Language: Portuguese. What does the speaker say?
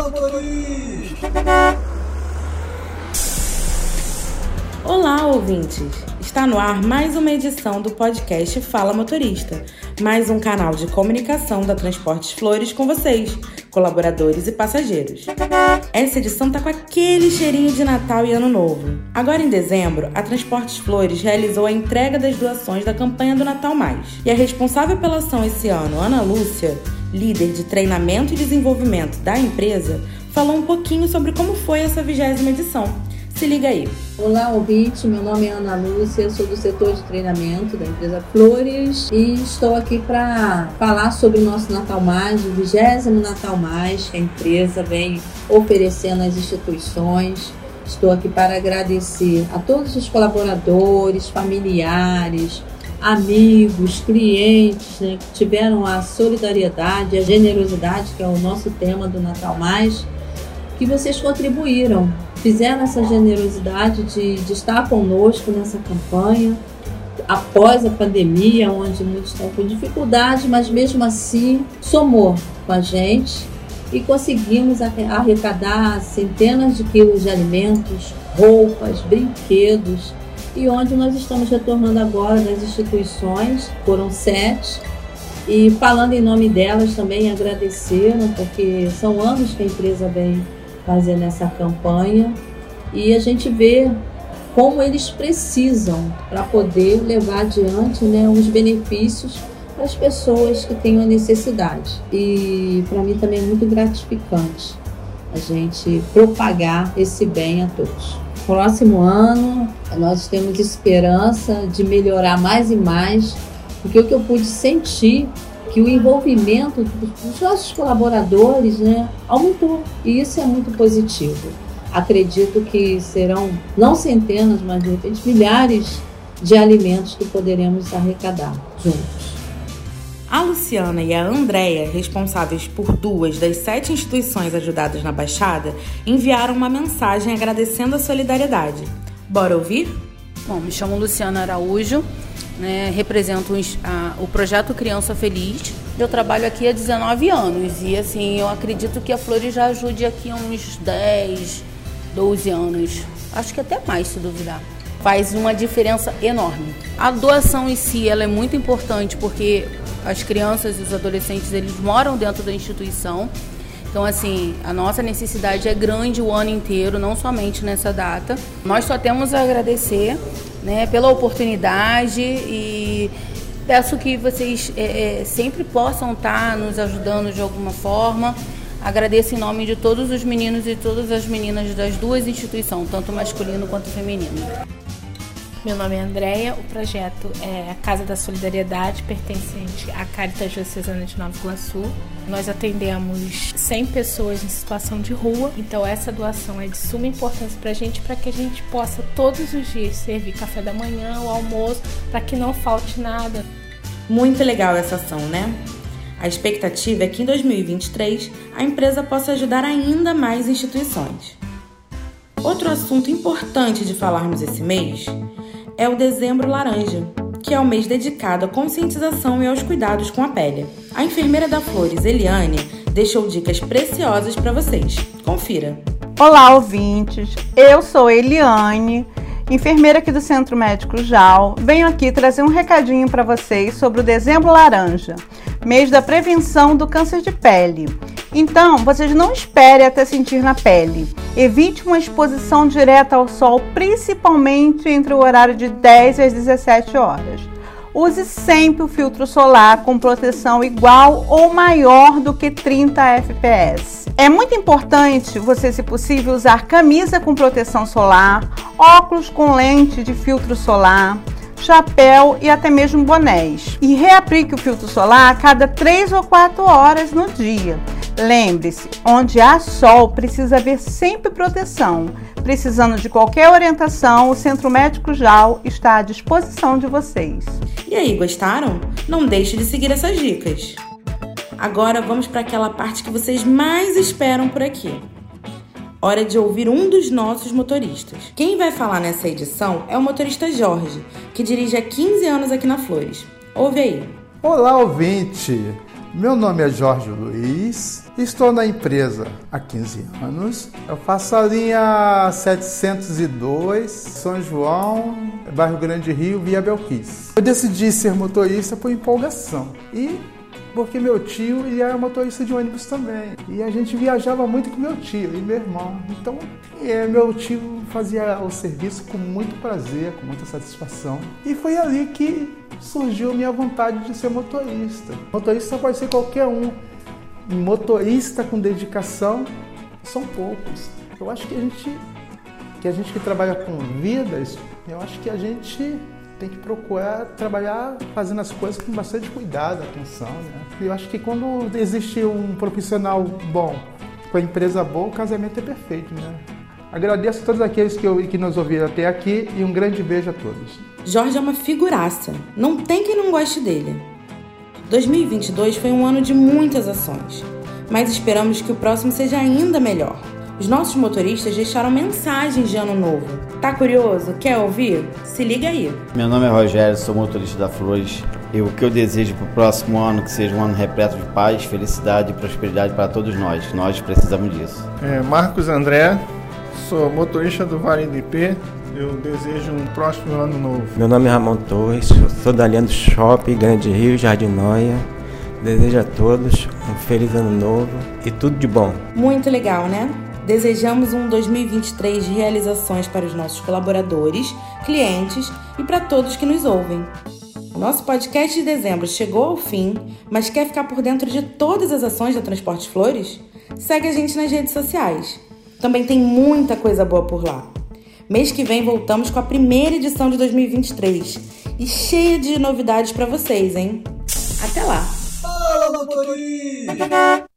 Fala motorista! Olá, ouvintes! Está no ar mais uma edição do podcast Fala Motorista, mais um canal de comunicação da Transportes Flores com vocês, colaboradores e passageiros. Essa edição tá com aquele cheirinho de Natal e Ano Novo. Agora em dezembro, a Transportes Flores realizou a entrega das doações da campanha do Natal Mais. E a responsável pela ação esse ano, Ana Lúcia, líder de treinamento e desenvolvimento da empresa, falou um pouquinho sobre como foi essa vigésima edição. Se liga aí. Olá, ouvinte. Meu nome é Ana Lúcia, sou do setor de treinamento da empresa Flores e estou aqui para falar sobre o nosso Natal Mais, o vigésimo Natal Mais que a empresa vem oferecendo às instituições. Estou aqui para agradecer a todos os colaboradores, familiares, amigos, clientes né, que tiveram a solidariedade, a generosidade, que é o nosso tema do Natal Mais, que vocês contribuíram fizeram essa generosidade de, de estar conosco nessa campanha, após a pandemia, onde muitos estão com dificuldade, mas mesmo assim somou com a gente e conseguimos arrecadar centenas de quilos de alimentos, roupas, brinquedos e onde nós estamos retornando agora das instituições, foram sete, e falando em nome delas também agradecer, porque são anos que a empresa vem fazendo essa campanha. E a gente vê como eles precisam para poder levar adiante né, os benefícios para as pessoas que têm a necessidade. E para mim também é muito gratificante a gente propagar esse bem a todos. Próximo ano nós temos esperança de melhorar mais e mais, porque o que eu pude sentir que o envolvimento dos nossos colaboradores né, aumentou. E isso é muito positivo. Acredito que serão não centenas, mas de repente milhares de alimentos que poderemos arrecadar juntos. A Luciana e a Andréia, responsáveis por duas das sete instituições ajudadas na Baixada, enviaram uma mensagem agradecendo a solidariedade. Bora ouvir? Bom, me chamo Luciana Araújo, né, represento a, o projeto Criança Feliz. Eu trabalho aqui há 19 anos e assim, eu acredito que a Flores já ajude aqui uns 10, 12 anos. Acho que até mais, se duvidar. Faz uma diferença enorme. A doação em si ela é muito importante porque as crianças e os adolescentes eles moram dentro da instituição. Então, assim, a nossa necessidade é grande o ano inteiro, não somente nessa data. Nós só temos a agradecer né, pela oportunidade e peço que vocês é, é, sempre possam estar nos ajudando de alguma forma. Agradeço em nome de todos os meninos e todas as meninas das duas instituições, tanto masculino quanto feminino. Meu nome é Andréia, o projeto é a Casa da Solidariedade, pertencente à Caritas Diocesana de Nova Iguaçu. Nós atendemos 100 pessoas em situação de rua, então essa doação é de suma importância para a gente, para que a gente possa todos os dias servir café da manhã, o almoço, para que não falte nada. Muito legal essa ação, né? A expectativa é que em 2023 a empresa possa ajudar ainda mais instituições. Outro assunto importante de falarmos esse mês é o Dezembro Laranja, que é o mês dedicado à conscientização e aos cuidados com a pele. A enfermeira da Flores, Eliane, deixou dicas preciosas para vocês. Confira. Olá, ouvintes. Eu sou Eliane, enfermeira aqui do Centro Médico JAL. Venho aqui trazer um recadinho para vocês sobre o Dezembro Laranja, mês da prevenção do câncer de pele. Então, vocês não esperem até sentir na pele. Evite uma exposição direta ao sol, principalmente entre o horário de 10 às 17 horas. Use sempre o filtro solar com proteção igual ou maior do que 30 fps. É muito importante você, se possível, usar camisa com proteção solar, óculos com lente de filtro solar, chapéu e até mesmo bonés. E reaplique o filtro solar a cada 3 ou 4 horas no dia. Lembre-se, onde há sol precisa haver sempre proteção. Precisando de qualquer orientação, o Centro Médico JAL está à disposição de vocês. E aí, gostaram? Não deixe de seguir essas dicas. Agora vamos para aquela parte que vocês mais esperam por aqui. Hora de ouvir um dos nossos motoristas. Quem vai falar nessa edição é o motorista Jorge, que dirige há 15 anos aqui na Flores. Ouve aí. Olá, ouvinte! Meu nome é Jorge Luiz, Estou na empresa há 15 anos. Eu faço a linha 702, São João, Bairro Grande Rio, Via Belquis. Eu decidi ser motorista por empolgação e porque meu tio ele era motorista de ônibus também. E a gente viajava muito com meu tio e meu irmão. Então, é, meu tio fazia o serviço com muito prazer, com muita satisfação. E foi ali que surgiu minha vontade de ser motorista. Motorista pode ser qualquer um motorista com dedicação são poucos. Eu acho que a gente que a gente que trabalha com vidas, eu acho que a gente tem que procurar trabalhar fazendo as coisas com bastante cuidado, atenção. Né? Eu acho que quando existe um profissional bom, com a empresa boa, o casamento é perfeito. Né? Agradeço a todos aqueles que, que nos ouviram até aqui e um grande beijo a todos. Jorge é uma figuraça. Não tem quem não goste dele. 2022 foi um ano de muitas ações, mas esperamos que o próximo seja ainda melhor. Os nossos motoristas deixaram mensagens de ano novo. Tá curioso? Quer ouvir? Se liga aí. Meu nome é Rogério, sou motorista da Flores. E o que eu desejo para o próximo ano que seja um ano repleto de paz, felicidade e prosperidade para todos nós. Nós precisamos disso. É, Marcos André, sou motorista do Vale do IP eu desejo um próximo ano novo. Meu nome é Ramon Torres, sou da linha do Shopping Grande Rio, Jardim Noia. Desejo a todos um feliz ano novo e tudo de bom. Muito legal, né? Desejamos um 2023 de realizações para os nossos colaboradores, clientes e para todos que nos ouvem. O nosso podcast de dezembro chegou ao fim, mas quer ficar por dentro de todas as ações da Transportes Flores? Segue a gente nas redes sociais. Também tem muita coisa boa por lá. Mês que vem voltamos com a primeira edição de 2023 e cheia de novidades para vocês, hein? Até lá! Fala!